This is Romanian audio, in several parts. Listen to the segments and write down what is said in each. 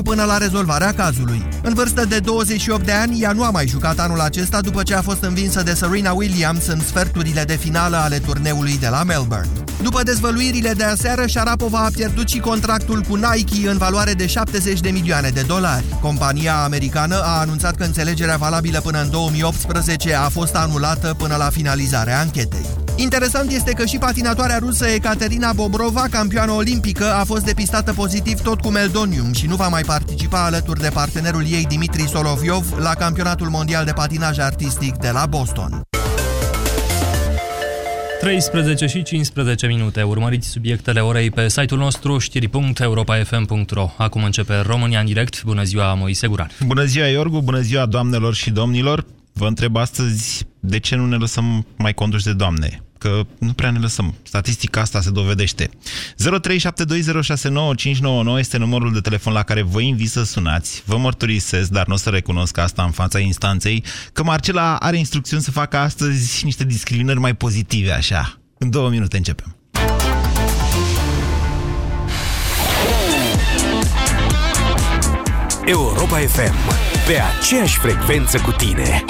judiciu până la rezolvarea cazului. În vârstă de 28 de ani, ea nu a mai jucat anul acesta după ce a fost învinsă de Serena Williams în sferturile de finală ale turneului de la Melbourne. După dezvăluirile de aseară, Sharapova a pierdut și contractul cu Nike în valoare de 70 de milioane de dolari. Compania americană a anunțat că înțelegerea valabilă până în 2018 a fost anulată până la finalizarea anchetei. Interesant este că și patinatoarea rusă Ekaterina Bobrova, campioană olimpică, a fost depistată pozitiv tot cu meldonium și nu va mai participa alături de partenerul ei Dimitri Soloviov la campionatul mondial de patinaj artistic de la Boston. 13 și 15 minute. Urmăriți subiectele orei pe site-ul nostru știri.europa.fm.ro Acum începe România în direct. Bună ziua, Moise Guran. Bună ziua, Iorgu. Bună ziua, doamnelor și domnilor. Vă întreb astăzi de ce nu ne lăsăm mai conduși de doamne? Că nu prea ne lăsăm. Statistica asta se dovedește. 0372069599 este numărul de telefon la care vă invit să sunați. Vă mărturisesc, dar nu o să recunosc asta în fața instanței, că Marcela are instrucțiuni să facă astăzi niște discriminări mai pozitive, așa. În două minute începem. Europa FM. Pe aceeași frecvență cu tine.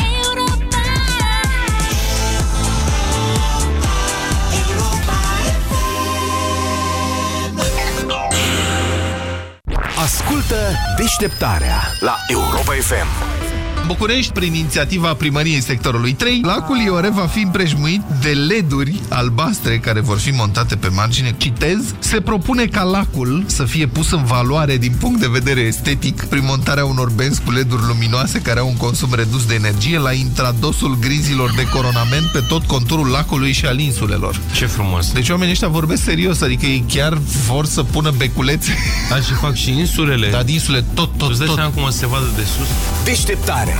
Ascultă deșteptarea la Europa FM. București, prin inițiativa primăriei sectorului 3, lacul Iore va fi împrejmuit de leduri albastre care vor fi montate pe margine. Citez, se propune ca lacul să fie pus în valoare din punct de vedere estetic prin montarea unor benzi cu leduri luminoase care au un consum redus de energie la intradosul grizilor de coronament pe tot conturul lacului și al insulelor. Ce frumos! Deci oamenii ăștia vorbesc serios, adică ei chiar vor să pună beculețe. Da, și fac și insulele. Da, insule, tot, tot, tot. tot. cum se vadă de sus? Deșteptarea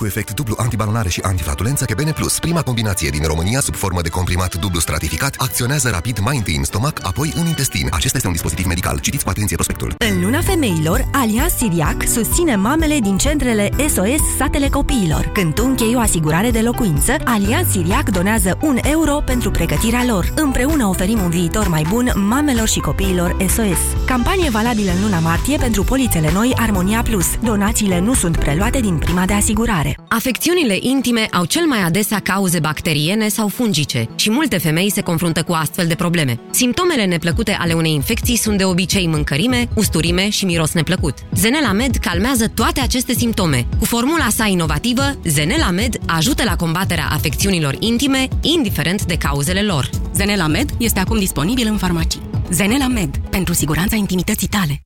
Cu efect dublu antibalonare și antiflatulență Kebene Plus, prima combinație din România sub formă de comprimat dublu stratificat, acționează rapid mai întâi în stomac, apoi în intestin. Acesta este un dispozitiv medical. Citiți cu atenție prospectul. În luna femeilor, Alianz Siriac susține mamele din centrele SOS Satele Copiilor. Când tu închei o asigurare de locuință, Alianz Siriac donează un euro pentru pregătirea lor. Împreună oferim un viitor mai bun mamelor și copiilor SOS. Campanie valabilă în luna martie pentru polițele noi Armonia Plus. Donațiile nu sunt preluate din prima de asigurare alimentare. Afecțiunile intime au cel mai adesea cauze bacteriene sau fungice și multe femei se confruntă cu astfel de probleme. Simptomele neplăcute ale unei infecții sunt de obicei mâncărime, usturime și miros neplăcut. Zenela Med calmează toate aceste simptome. Cu formula sa inovativă, Zenela Med ajută la combaterea afecțiunilor intime, indiferent de cauzele lor. Zenela Med este acum disponibil în farmacii. Zenela Med, pentru siguranța intimității tale.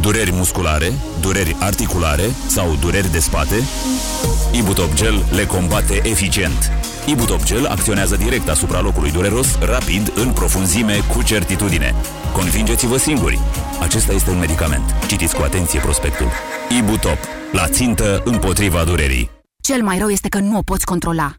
Dureri musculare, dureri articulare sau dureri de spate? Ibutop Gel le combate eficient. Ibutop Gel acționează direct asupra locului dureros, rapid, în profunzime, cu certitudine. Convingeți-vă singuri. Acesta este un medicament. Citiți cu atenție prospectul. Ibutop. La țintă împotriva durerii. Cel mai rău este că nu o poți controla.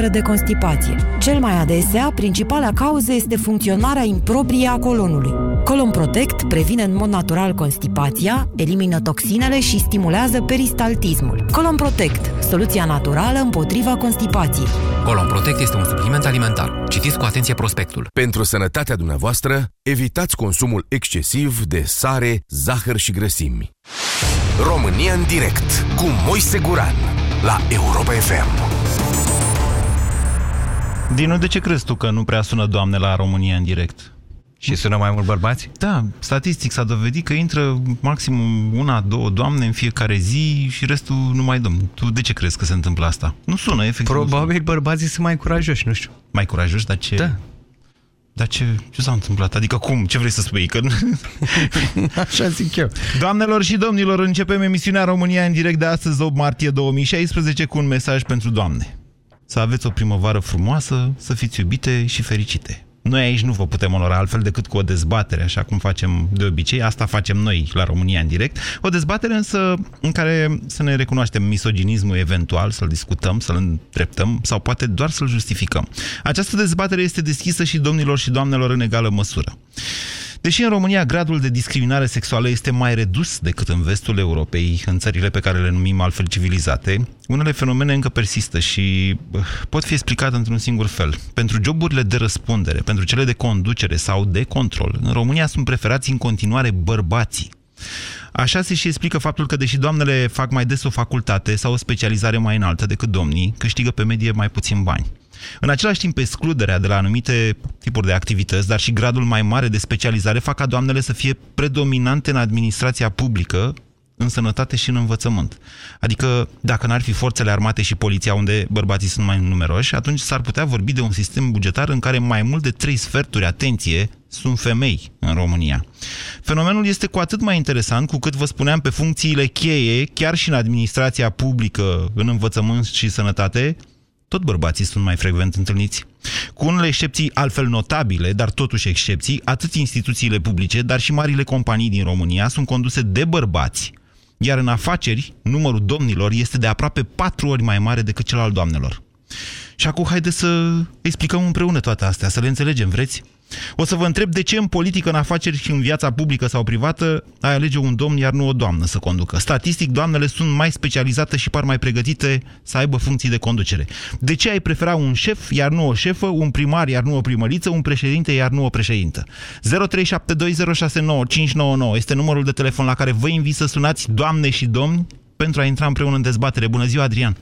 de constipație. Cel mai adesea, principala cauză este funcționarea improprie a colonului. Colon Protect previne în mod natural constipația, elimină toxinele și stimulează peristaltismul. Colon Protect, soluția naturală împotriva constipației. Colon Protect este un supliment alimentar. Citiți cu atenție prospectul. Pentru sănătatea dumneavoastră, evitați consumul excesiv de sare, zahăr și grăsimi. România în direct cu Moise Guran la Europa FM. Dinu, de ce crezi tu că nu prea sună doamne la România în direct? Și sună mai mult bărbați? Da, statistic s-a dovedit că intră maxim una, două doamne în fiecare zi și restul nu mai dăm. Tu de ce crezi că se întâmplă asta? Nu sună, efectiv. Probabil bărbații sunt mai curajoși, nu știu. Mai curajoși, dar ce... Da. Dar ce, ce s-a întâmplat? Adică cum? Ce vrei să spui? Că... Așa zic eu. Doamnelor și domnilor, începem emisiunea România în direct de astăzi, 8 martie 2016, cu un mesaj pentru doamne. Să aveți o primăvară frumoasă, să fiți iubite și fericite. Noi aici nu vă putem onora altfel decât cu o dezbatere, așa cum facem de obicei. Asta facem noi la România în direct. O dezbatere însă în care să ne recunoaștem misoginismul eventual, să-l discutăm, să-l îndreptăm sau poate doar să-l justificăm. Această dezbatere este deschisă și domnilor și doamnelor în egală măsură. Deși în România gradul de discriminare sexuală este mai redus decât în vestul Europei, în țările pe care le numim altfel civilizate, unele fenomene încă persistă și uh, pot fi explicate într-un singur fel. Pentru joburile de răspundere, pentru cele de conducere sau de control, în România sunt preferați în continuare bărbații. Așa se și explică faptul că, deși doamnele fac mai des o facultate sau o specializare mai înaltă decât domnii, câștigă pe medie mai puțin bani. În același timp, excluderea de la anumite tipuri de activități, dar și gradul mai mare de specializare fac ca doamnele să fie predominante în administrația publică, în sănătate și în învățământ. Adică, dacă n-ar fi forțele armate și poliția, unde bărbații sunt mai numeroși, atunci s-ar putea vorbi de un sistem bugetar în care mai mult de trei sferturi, atenție, sunt femei în România. Fenomenul este cu atât mai interesant cu cât vă spuneam pe funcțiile cheie, chiar și în administrația publică, în învățământ și sănătate, tot bărbații sunt mai frecvent întâlniți. Cu unele excepții altfel notabile, dar totuși excepții, atât instituțiile publice, dar și marile companii din România sunt conduse de bărbați, iar în afaceri, numărul domnilor este de aproape patru ori mai mare decât cel al doamnelor. Și acum haideți să explicăm împreună toate astea, să le înțelegem, vreți? O să vă întreb de ce în politică, în afaceri și în viața publică sau privată ai alege un domn, iar nu o doamnă să conducă. Statistic, doamnele sunt mai specializate și par mai pregătite să aibă funcții de conducere. De ce ai prefera un șef, iar nu o șefă, un primar, iar nu o primăriță, un președinte, iar nu o președintă? 0372069599 este numărul de telefon la care vă invit să sunați, doamne și domni, pentru a intra împreună în dezbatere. Bună ziua, Adrian!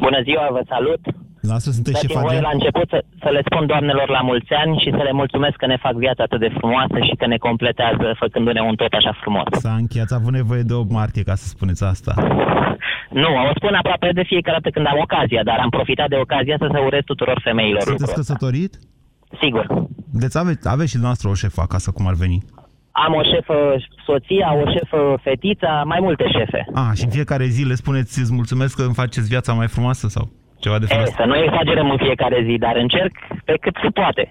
Bună ziua, vă salut! Lasă, sunteți șef Dați-mi voie la început să, să le spun doamnelor la mulți ani și să le mulțumesc că ne fac viața atât de frumoasă și că ne completează făcându-ne un tot așa frumos. S-a încheiat, a avut nevoie de 8 martie ca să spuneți asta. Nu, o spun aproape de fiecare dată când am ocazia, dar am profitat de ocazia să se urez tuturor femeilor Sunteți lucrul ăsta. căsătorit? Sigur. Deci aveți, aveți și dumneavoastră o șefă acasă, cum ar veni. Am o șefă soția, o șefă fetița, mai multe șefe. A, și în fiecare zi le spuneți, îți mulțumesc că îmi faceți viața mai frumoasă sau ceva de felul E, ăsta? să nu exagerăm în fiecare zi, dar încerc pe cât se poate.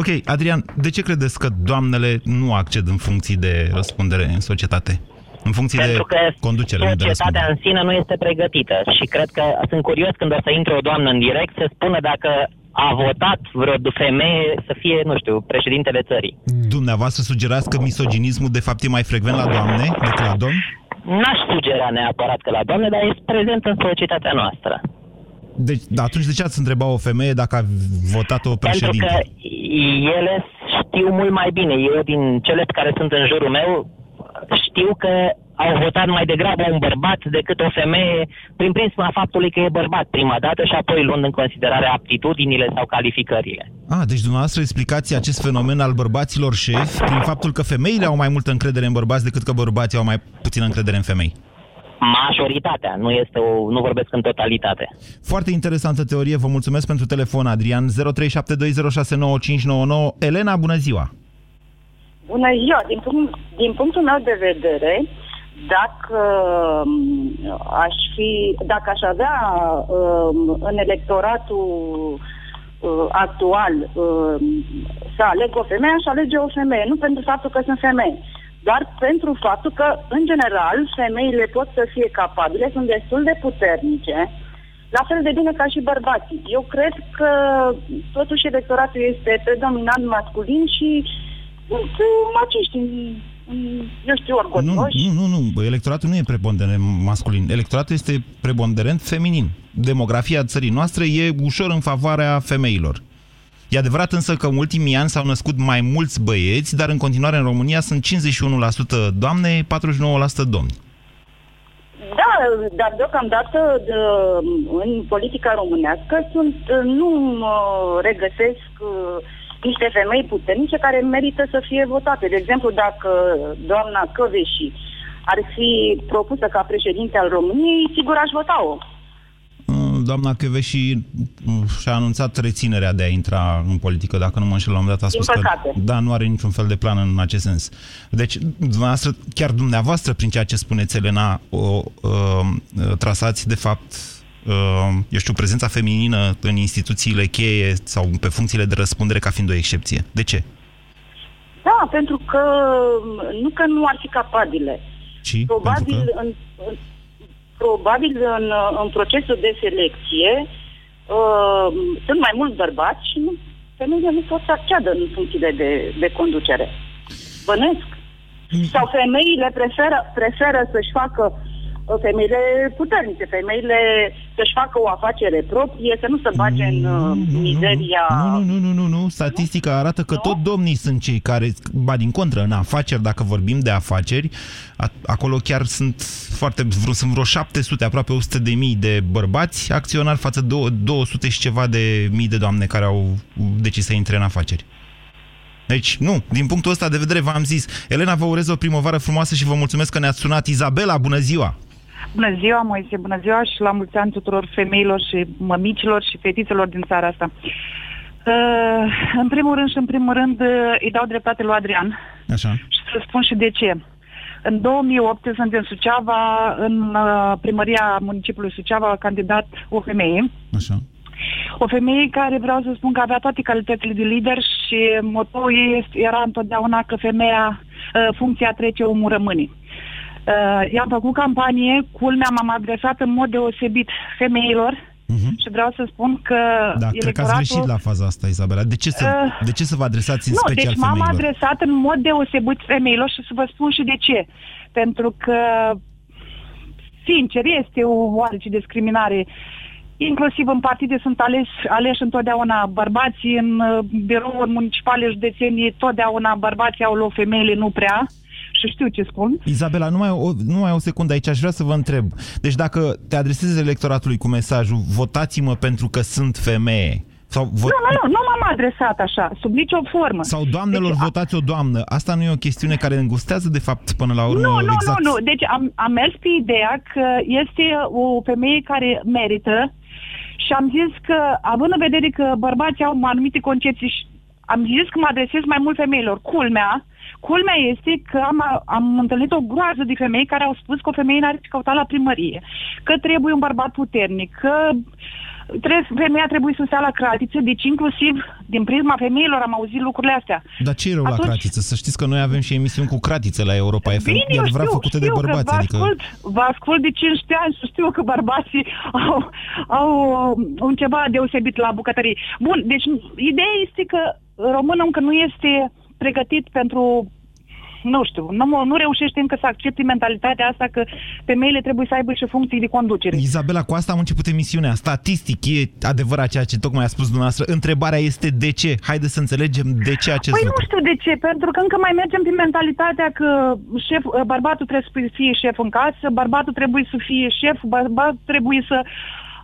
Ok, Adrian, de ce credeți că doamnele nu acced în funcții de răspundere în societate? În funcții Pentru de că conducere, nu de societatea răspundere. în sine nu este pregătită și cred că sunt curios când o să intre o doamnă în direct să spună dacă a votat vreo femeie să fie, nu știu, președintele țării. Dumneavoastră sugerați că misoginismul de fapt e mai frecvent la doamne decât la domni? N-aș sugera neapărat că la doamne, dar este prezent în societatea noastră. Deci, da, atunci de ce ați întreba o femeie dacă a votat o Pentru președinte? că ele știu mult mai bine. Eu, din cele care sunt în jurul meu, știu că au votat mai degrabă un bărbat decât o femeie prin prisma faptului că e bărbat prima dată și apoi luând în considerare aptitudinile sau calificările. Ah, deci dumneavoastră explicați acest fenomen al bărbaților șefi prin faptul că femeile au mai multă încredere în bărbați decât că bărbații au mai puțină încredere în femei. Majoritatea, nu este o, nu vorbesc în totalitate. Foarte interesantă teorie, vă mulțumesc pentru telefon, Adrian. 0372069599. Elena, bună ziua! Bună ziua! Din, punct, din punctul meu de vedere, dacă um, aș fi, dacă aș avea um, în electoratul uh, actual um, să aleg o femeie, aș alege o femeie. Nu pentru faptul că sunt femeie, doar pentru faptul că, în general, femeile pot să fie capabile, sunt destul de puternice, la fel de bine ca și bărbații. Eu cred că, totuși, electoratul este predominant masculin și sunt uh, maciști, în- în- eu știu, Nu, orgolioși. nu, nu, nu, bă, electoratul nu e preponderent masculin. Electoratul este preponderent feminin. Demografia țării noastre e ușor în favoarea femeilor. E adevărat însă că în ultimii ani s-au născut mai mulți băieți, dar în continuare în România sunt 51% doamne, 49% domni. Da, dar deocamdată de, în politica românească sunt, nu uh, regăsesc uh, niște femei puternice care merită să fie votate. De exemplu, dacă doamna Căveși ar fi propusă ca președinte al României, sigur aș vota-o. Doamna Cheveși mm, și-a anunțat reținerea de a intra în politică, dacă nu mă înșel, la un moment dat a Din spus că păcate. da, nu are niciun fel de plan în acest sens. Deci, dumneavoastră, chiar dumneavoastră, prin ceea ce spuneți, Elena, o, uh, trasați, de fapt, uh, eu știu, prezența feminină în instituțiile cheie sau pe funcțiile de răspundere ca fiind o excepție. De ce? Da, pentru că nu că nu ar fi capabile. Ci, Probabil, pentru că... în, în, probabil în, în procesul de selecție uh, sunt mai mulți bărbați și nu, femeile nu pot să acceadă în funcțiile de, de conducere. Bănesc. Sau femeile preferă, preferă să-și facă uh, femeile puternice, femeile să-și facă o afacere proprie, să nu se bage în uh, mizeria... Nu, nu, nu, nu, nu. Statistica arată că tot domnii sunt cei care, ba din contră, în afaceri, dacă vorbim de afaceri, a, acolo chiar sunt foarte, vreo, sunt vreo 700, aproape 100 de mii de bărbați acționari față de 200 și ceva de mii de doamne care au decis să intre în afaceri. Deci, nu, din punctul ăsta de vedere v-am zis. Elena, vă urez o primăvară frumoasă și vă mulțumesc că ne-ați sunat. Izabela, bună ziua! Bună ziua, Moise, bună ziua și la mulți ani tuturor femeilor și mămicilor și fetițelor din țara asta. Uh, în primul rând și în primul rând uh, îi dau dreptate lui Adrian Așa. și să spun și de ce. În 2008 eu sunt în Suceava, în uh, primăria municipiului Suceava a candidat o femeie. Așa. O femeie care vreau să spun că avea toate calitățile de lider și motoul ei este- era întotdeauna că femeia, uh, funcția trece, omul rămâne. Uh, i-am făcut campanie, culmea m-am adresat în mod deosebit femeilor și vreau să spun că Mhm. Da, cred că ați greșit la faza asta, Izabela. De ce să, Uh, de ce să vă adresați în nu, special deci m-am femeilor? adresat în mod deosebit femeilor și să vă spun și de ce. Pentru că, sincer, este o oarece discriminare. Inclusiv în partide sunt ales, aleși întotdeauna bărbații, în uh, birouri municipale, județenii, totdeauna bărbații au luat femeile, nu prea. Și știu ce spun. Izabela, numai o, numai o secundă aici, aș vrea să vă întreb. Deci dacă te adresezi electoratului cu mesajul votați-mă pentru că sunt femeie, sau vot... Nu, nu, nu, nu m-am adresat așa, sub nicio formă. Sau doamnelor, Deci, votați o doamnă. Asta nu e o chestiune care îngustează, de fapt, până la urmă, Nu, nu, exact... nu, nu. Deci am, am mers pe ideea că este o femeie care merită și am zis că, având în vedere că bărbații au anumite concepții și am zis că mă adresez mai mult femeilor. Culmea, culmea este că am, am întâlnit o groază de femei care au spus că o femeie n-are ce căuta la primărie, că trebuie un bărbat puternic, că trebuie, femeia trebuie să stea la cratiță, deci inclusiv din prisma femeilor am auzit lucrurile astea. Dar ce e rău la Atunci- cratiță? Să știți că noi avem și emisiuni cu cratițe la Europa FM, Bine, e eu adevărat știu, făcute știu de bărbați. Că vă, Adică... ascult, vă ascult de 15 ani și știu că bărbații au, au un ceva deosebit la bucătărie. Bun, deci ideea este că românul încă nu este pregătit pentru nu știu, nu, nu reușește încă să accepte mentalitatea asta că femeile trebuie să aibă și funcții de conducere. Izabela, cu asta am început emisiunea. Statistic, e adevărat ceea ce tocmai a spus dumneavoastră. Întrebarea este de ce? Haideți să înțelegem de ce acest Păi lucru. nu știu de ce, pentru că încă mai mergem prin mentalitatea că șef, bărbatul trebuie să fie șef în casă, bărbatul trebuie să fie șef, bărbatul trebuie să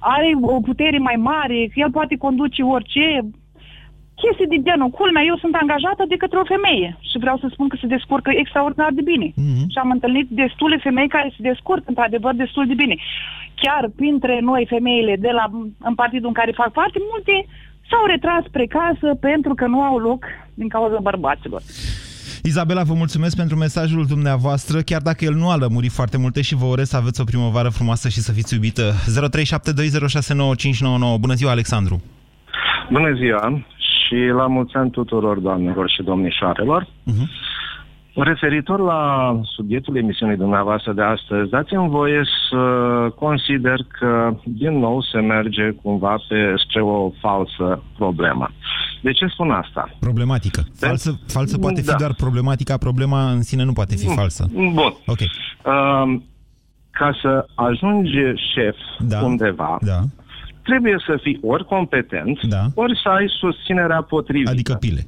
are o putere mai mare, că el poate conduce orice. Chestii de genul. Culmea, eu sunt angajată de către o femeie și vreau să spun că se descurcă extraordinar de bine. Mhm. Și am întâlnit destule femei care se descurcă într-adevăr destul de bine. Chiar printre noi, femeile de la, în partidul în care fac parte, multe s-au retras spre casă pentru că nu au loc din cauza bărbaților. Izabela, vă mulțumesc pentru mesajul dumneavoastră, chiar dacă el nu a lămurit foarte multe și vă urez să aveți o primăvară frumoasă și să fiți iubită. 0372069599. Bună ziua, Alexandru! Bună ziua și la mulți ani tuturor doamnelor și domnișoarelor. Uh-huh. Referitor la subiectul emisiunii dumneavoastră de astăzi, dați-mi voie să consider că din nou se merge cumva pe, spre o falsă problemă. De ce spun asta? Problematică. Falsă, falsă poate fi Da. doar problematica, problema în sine nu poate fi Mm. falsă. Bun. Ok. Um, ca să ajungi șef Da. undeva, Da. Trebuie să fii ori competent, Da. ori să ai susținerea potrivită. Adică pile.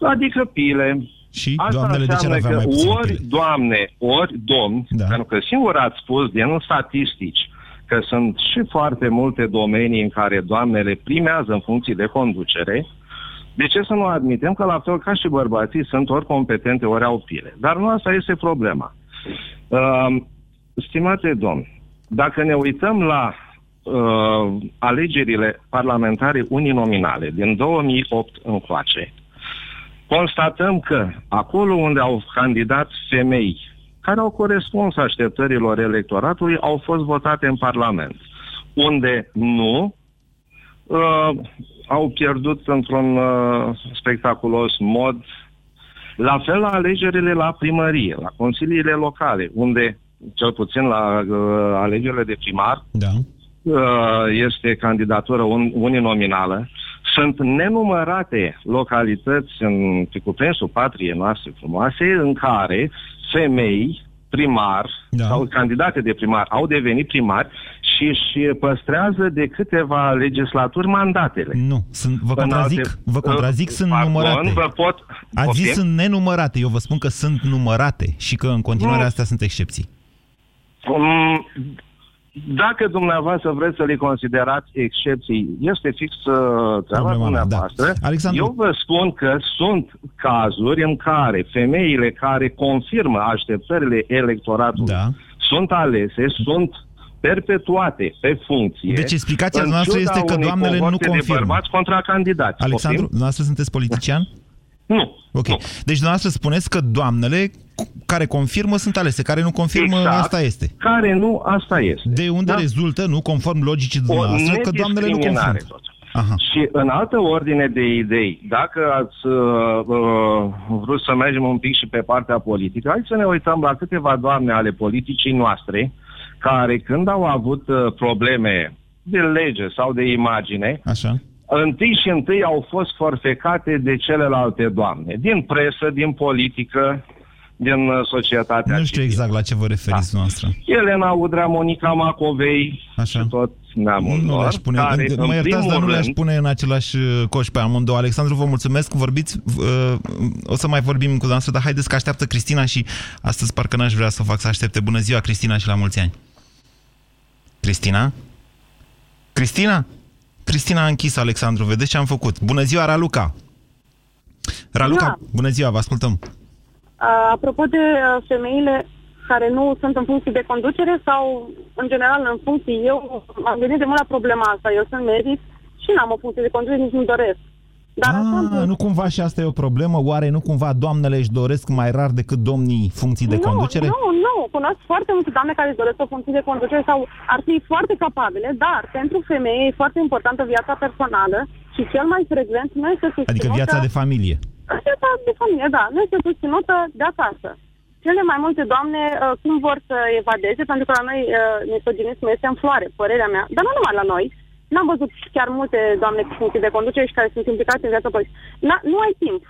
Adică pile. Și Asta doamnele de ce înseamnă n-aveau că mai puține ori pile? doamne, ori domn, Da. pentru că singur ați spus din statistici că sunt și foarte multe domenii în care doamnele primează în funcții de conducere, de ce să nu admitem că la fel ca și bărbații sunt ori competente, ori au pile? Dar nu asta este problema. Uh, stimate domn, dacă ne uităm la uh, alegerile parlamentare uninominale din 2008 încoace, constatăm că acolo unde au candidat femei care au corespuns așteptărilor electoratului au fost votate în Parlament. unde nu, uh, au pierdut într-un uh, spectaculos mod. La fel la alegerile la primărie, la consiliile locale, unde, cel puțin la uh, alegerile de primar, da. Uh, este candidatură un, uninominală, sunt nenumărate localități în pe cuprinsul patriei noastre frumoase în care femei primar da. sau candidate de primar au devenit primari și își păstrează de câteva legislaturi mandatele. Nu, sunt, vă În contrazic, alte- vă contrazic, sunt Pardon, numărate. Vă pot... Ați Poftim? zis sunt nenumărate, eu vă spun că sunt numărate și că în continuare Nu. astea sunt excepții. Mm, Dacă dumneavoastră vreți să le considerați excepții, este fix uh, treaba Problema mea, dumneavoastră. da. Alexandru- Eu vă spun că sunt cazuri în care femeile care confirmă așteptările electoratului Da. sunt alese, sunt perpetuate pe funcție. Deci explicația în noastră ciuda este că unei doamnele nu cohorte de confirmă. bărbați contra candidați. Alexandru, Poftim? dumneavoastră sunteți politician? Nu. Ok. Deci dumneavoastră spuneți că doamnele cu- care confirmă sunt alese, care nu confirmă, Exact. asta este. Care nu, asta este. De unde Da. rezultă, nu conform logicii o dumneavoastră, că doamnele nu nediscriminare confirmă. tot. Aha. Și în altă ordine de idei, dacă ați uh, uh, vrut să mergem un pic și pe partea politică, hai să ne uităm la câteva doamne ale politicii noastre, care când au avut uh, probleme de lege sau de imagine, Așa. Întâi și întâi au fost forfecate de celelalte doamne, din presă, din politică, din uh, societatea Nu știu exact la ce vă referiți Da. noastră. Elena Udrea, Monica Macovei Așa. și tot neamul Nu lor, le-aș pune, care, în, în mă iertați, primul dar nu le-aș rând, pune în același uh, coș pe amândouă. Alexandru, vă mulțumesc, vorbiți, uh, o să mai vorbim cu dumneavoastră, dar haideți că așteaptă Cristina și astăzi parcă n-aș vrea să o fac să aștepte. Bună ziua, Cristina, și la mulți ani. Cristina? Cristina? Cristina a închis, Alexandru, vedeți ce am făcut. Bună ziua, Raluca! Raluca, Da. bună ziua, vă ascultăm. Uh, apropo de uh, femeile care nu sunt în funcții de conducere sau, în general, în funcții, eu am gândit de mult la problema asta. Eu sunt medic și n-am o funcție de conducere, nici nu doresc. Dar Ah, nu cumva și asta e o problemă? Oare nu cumva doamnele își doresc mai rar decât domnii funcții de nu, conducere? Nu, nu, cunosc foarte multe doamne care își doresc o funcție de conducere sau ar fi foarte capabile, dar pentru femeie e foarte importantă viața personală și cel mai frecvent nu este susținută... Adică viața de familie. Viața de familie, da, nu este susținută de acasă. Cele mai multe doamne, uh, cum vor să evadeze, pentru că la noi uh, misoginismul este în floare, părerea mea, dar nu numai la noi. N-am văzut chiar multe doamne cu funcții de conducere și care sunt implicate în viața politică. Na- Nu ai timp.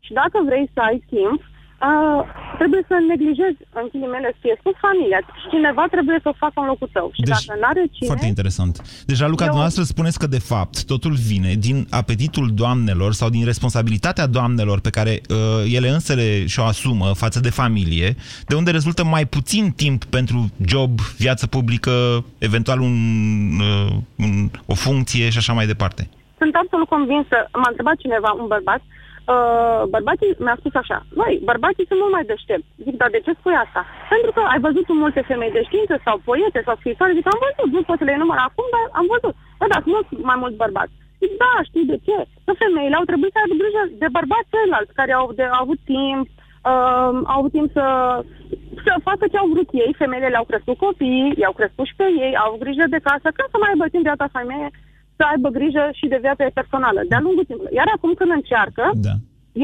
Și dacă vrei să ai timp, uh, trebuie să neglijezi, în ghilimele, să fie spus familia. Cineva trebuie să o facă în locul tău. Și Deci, dacă n-are cine... Foarte interesant. Deci, Raluca, Eu- dumneavoastră spuneți că, de fapt, totul vine din apetitul doamnelor sau din responsabilitatea doamnelor pe care uh, ele însele și-o asumă față de familie, de unde rezultă mai puțin timp pentru job, viață publică, eventual un, uh, un, o funcție și așa mai departe. Sunt absolut convinsă. M-a întrebat cineva, un bărbat, uh, bărbații mi-a spus așa, noi, bărbații sunt mult mai deștepți. Zic, dar de ce spui asta? Pentru că ai văzut multe femei de știință sau poete sau scriitoare, zic, am văzut, nu pot să le enumăr acum, dar am văzut. Bă, dar nu sunt mai mulți bărbați. Zic, da, știi de ce? Că femeile au trebuit să aibă grijă de bărbați ceilalți care au, de, au avut timp, uh, au avut timp să, să facă ce au vrut ei, femeile le-au crescut copiii, i-au crescut și pe ei, au grijă de casă, ca să mai aibă timp de alta femeie să aibă grijă și de viața ei personală, de-a lungul timpului. Iar acum când încearcă, da.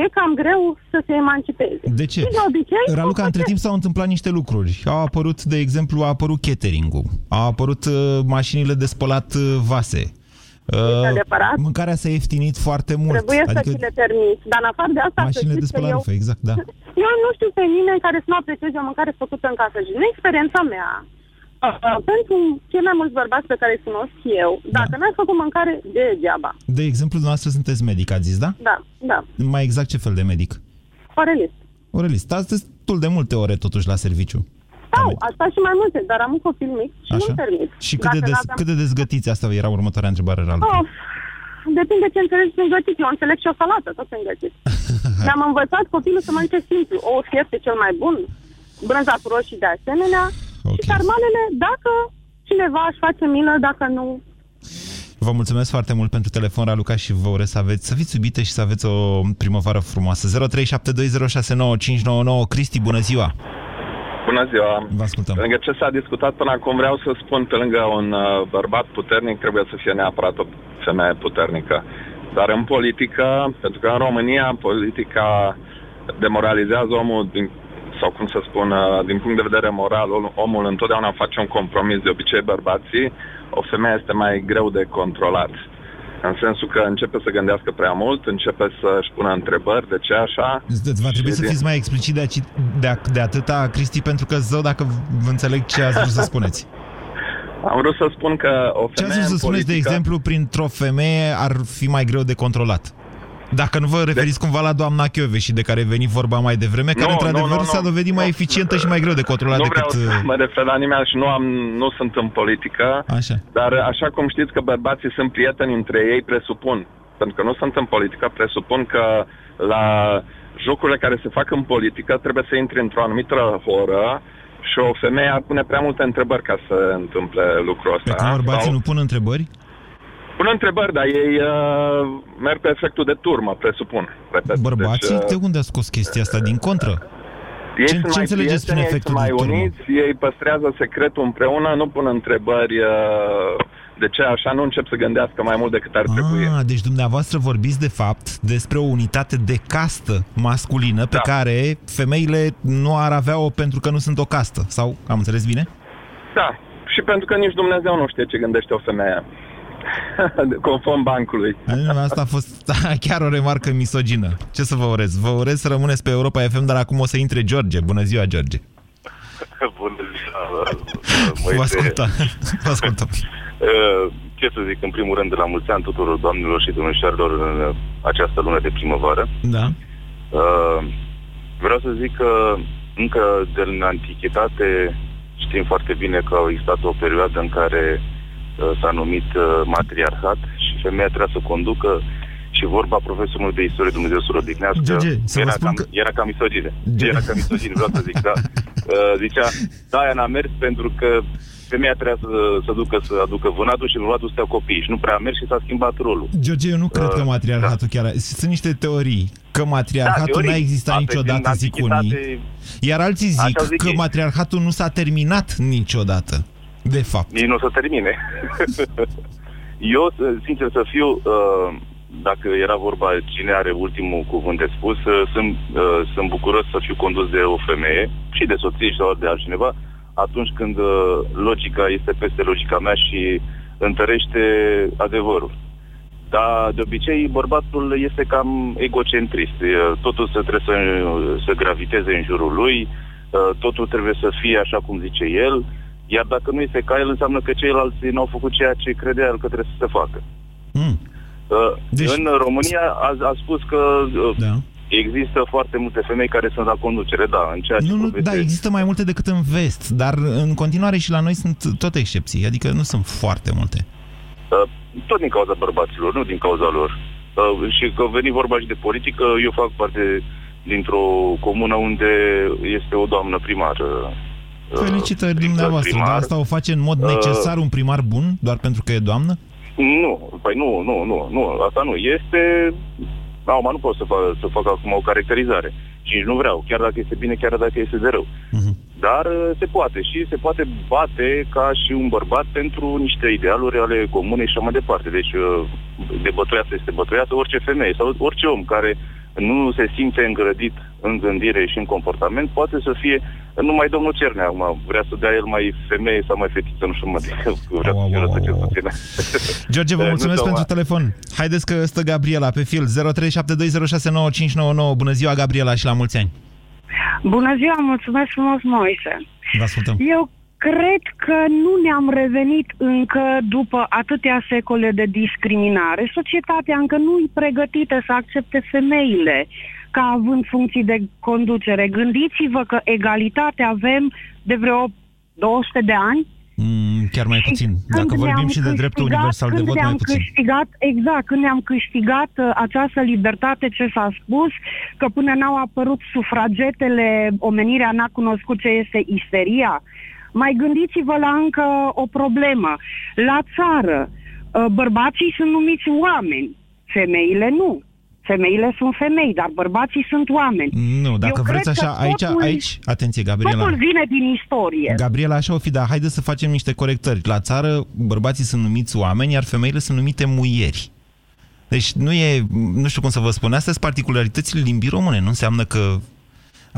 e cam greu să se emancipeze. De ce? Și de obicei, Raluca, o între face- timp s-au întâmplat niște lucruri. Au apărut, de exemplu, a apărut catering-ul, au apărut uh, mașinile de spălat uh, vase. Uh, adevărat. mâncarea s-a ieftinit foarte mult. Trebuie să ți le permiți. Dar în afară de asta, să Mașinile de știți că spălat eu, rufe, exact, da. eu nu știu pe nimeni care să nu aprecieze o mâncare făcută în casă. Și din experiența mea, uh, pentru cei mai mulți bărbați pe care îi cunosc eu, dacă n-ai făcut mâncare, degeaba. De exemplu, dumneavoastră sunteți medic, ați zis, da? Da, da. Mai exact ce fel de medic? Orelist. Orelist. Stați destul de multe ore totuși la serviciu. Sau, asta și mai multe, dar am un copil mic și Așa. nu-mi permit. Și cât de, Dacă des, n-aveam- cât de dezgătiți asta era următoarea întrebare, Raluca. Oh, depinde ce înțelegi prin gătit. Eu înțeleg și o salată, tot prin gătit. Mi-am învățat copilul să mănânce simplu. O este cel mai bun, brânza cu roșii de asemenea okay. și sarmalele, dacă cineva își face milă, dacă nu... Vă mulțumesc foarte mult pentru telefon, Raluca, și vă urez să, aveți, să fiți iubite și să aveți o primăvară frumoasă. 0372069599 Cristi, bună ziua! Bună ziua! Vă ascultăm. Pe lângă ce s-a discutat până acum, vreau să spun, pe lângă un uh, bărbat puternic, trebuie să fie neapărat o femeie puternică. Dar în politică, pentru că în România politica demoralizează omul din sau cum să spun, uh, din punct de vedere moral, omul întotdeauna face un compromis, de obicei bărbații, o femeie este mai greu de controlat. În sensul că începe să gândească prea mult, începe să-și pună întrebări, de ce așa. Va trebui Și să din- fiți mai explicit de, aci, de, a- de atâta, Cristi, pentru că zău dacă vă înțeleg ce ați vrut să spuneți. Am vrut să spun că o Ce femeie ați vrut să în spuneți, de politică- exemplu, printr-o femeie ar fi mai greu de controlat? Dacă nu vă referiți cumva la doamna Chiove și de care veni vorba mai devreme, care Nu, într-adevăr nu, nu, s-a nu. dovedit mai eficientă și mai greu de controlat nu decât... vreau să uh, mă refer la nimeni și nu, am, nu sunt în politică, Așa. dar așa cum știți că bărbații sunt prieteni între ei, presupun, pentru că nu sunt în politică, presupun că la jocurile care se fac în politică trebuie să intri într-o anumită oră și o femeie ar pune prea multe întrebări ca să întâmple lucrul ăsta. Pe când bărbații Sau- nu pun întrebări? Pun întrebări, dar ei uh, merg pe efectul de turmă, presupun. Repet. Bărbații? Deci, uh, De unde a scos chestia asta? Din contră? Ei Ce- sunt ce mai înțelegeți prin prieteni, ei efectul sunt mai de turmă? uniți, ei păstrează secretul împreună, nu pun întrebări uh, de ce așa, nu încep să gândească mai mult decât ar trebui. Ah, deci dumneavoastră vorbiți de fapt despre o unitate de castă masculină pe Da. care femeile nu ar avea-o pentru că nu sunt o castă. Sau am înțeles bine? Da, și pentru că nici Dumnezeu nu știe ce gândește o femeie. Conform bancului. Asta a fost chiar o remarcă misogină. Ce să vă urez? Vă urez să rămâneți pe Europa FM, dar acum o să intre George. Bună ziua, George! Bună ziua, Vă ascultăm. Vă ascultăm. Uh, Ce să zic, în primul rând, de la mulți ani tuturor doamnelor și domnișoarelor în uh, această lună de primăvară. Da. Uh, Vreau să zic că încă de în antichitate știm foarte bine că au existat o perioadă în care uh, s-a numit uh, matriarhat și femeia trebuia să conducă și vorba profesorului de istorie Dumnezeu să-l odihnească, George, să vă era, spun cam, că- era cam misogine. Era cam misogine, vreau să zic, da. Uh, zicea, da, aia n-a mers pentru că femeia trebuia să, să ducă să aducă vânatul și bărbatul să stea copiii și nu prea a mers și s-a schimbat rolul. George, eu nu cred că matriarhatul chiar... Sunt niște teorii că matriarhatul Da, teorii. n-a existat Asta niciodată, din zic antichitate- unii. Iar alții zic, Așa zic că ei. matriarhatul nu s-a terminat niciodată. De fapt. Nici nu o să termine. Eu, sincer să fiu, uh, dacă era vorba cine are ultimul cuvânt de spus, uh, sunt, uh, sunt bucuros să fiu condus de o femeie și de soție sau de altcineva atunci când uh, logica este peste logica mea și întărește adevărul. Dar, de obicei, bărbatul este cam egocentrist. Uh, Totul se trebuie să, să graviteze în jurul lui, uh, totul trebuie să fie așa cum zice el, iar dacă nu este ca el, înseamnă că ceilalți n-au făcut ceea ce credea el că trebuie să se facă. Mm. Deci... În România a, a spus că uh, Da. există foarte multe femei care sunt la conducere, da, în ceea ce Nu, nu, poveste- da, există mai multe decât în vest, dar în continuare și la noi sunt tot excepții, adică nu sunt foarte multe. Uh, tot din cauza bărbaților, nu din cauza lor. Uh, și că veni vorba și de politică, eu fac parte dintr-o comună unde este o doamnă primar. Uh, Felicitări uh, dumneavoastră, primar. dar asta o face în mod Uh, necesar un primar bun, doar pentru că e doamnă? Nu, păi nu, nu, nu, nu, asta nu. Este... Acum nu pot să fac, să fac acum o caracterizare. Și nici nu vreau, chiar dacă este bine, chiar dacă este de rău. Dar uh, se poate și se poate bate ca și un bărbat pentru niște idealuri ale comunei și așa mai departe. Deci uh, de bătuiată este bătuiată orice femeie sau orice om care nu se simte îngrădit în gândire și în comportament, poate să fie numai domnul Cernea acum. Vrea să dea el mai femeie sau mai fetiță, nu știu mă, vrea să fie rătăcit puțin. George, vă Eh, nu mulțumesc știu, pentru mă. telefon. Haideți că stă Gabriela pe fil 0372069599. Bună ziua, Gabriela, și la mulți ani. Bună ziua, mulțumesc frumos, Moise. Vă ascultăm. Eu cred că nu ne-am revenit încă după atâtea secole de discriminare. Societatea încă nu e pregătită să accepte femeile ca având funcții de conducere. Gândiți-vă că egalitate avem de vreo 200 de ani. Mm, chiar mai puțin. Dacă Când vorbim ne-am și de dreptul câștigat- universal de când vot, mai ne-am puțin. Câștigat, exact, când ne-am câștigat uh, această libertate, ce s-a spus, că până n-au apărut sufragetele, omenirea n-a cunoscut ce este isteria. Mai gândiți-vă la încă o problemă. La țară, uh, bărbații sunt numiți oameni, femeile nu. Femeile sunt femei, dar bărbații sunt oameni. Nu, dacă Eu vreți cred așa, că aici, totul- aici, atenție, Gabriela. Totul vine din istorie. Gabriela, așa o fi, dar haideți să facem niște corectări. La țară, bărbații sunt numiți oameni, iar femeile sunt numite muieri. Deci nu e, nu știu cum să vă spun, astea sunt particularitățile limbii române. Nu înseamnă că...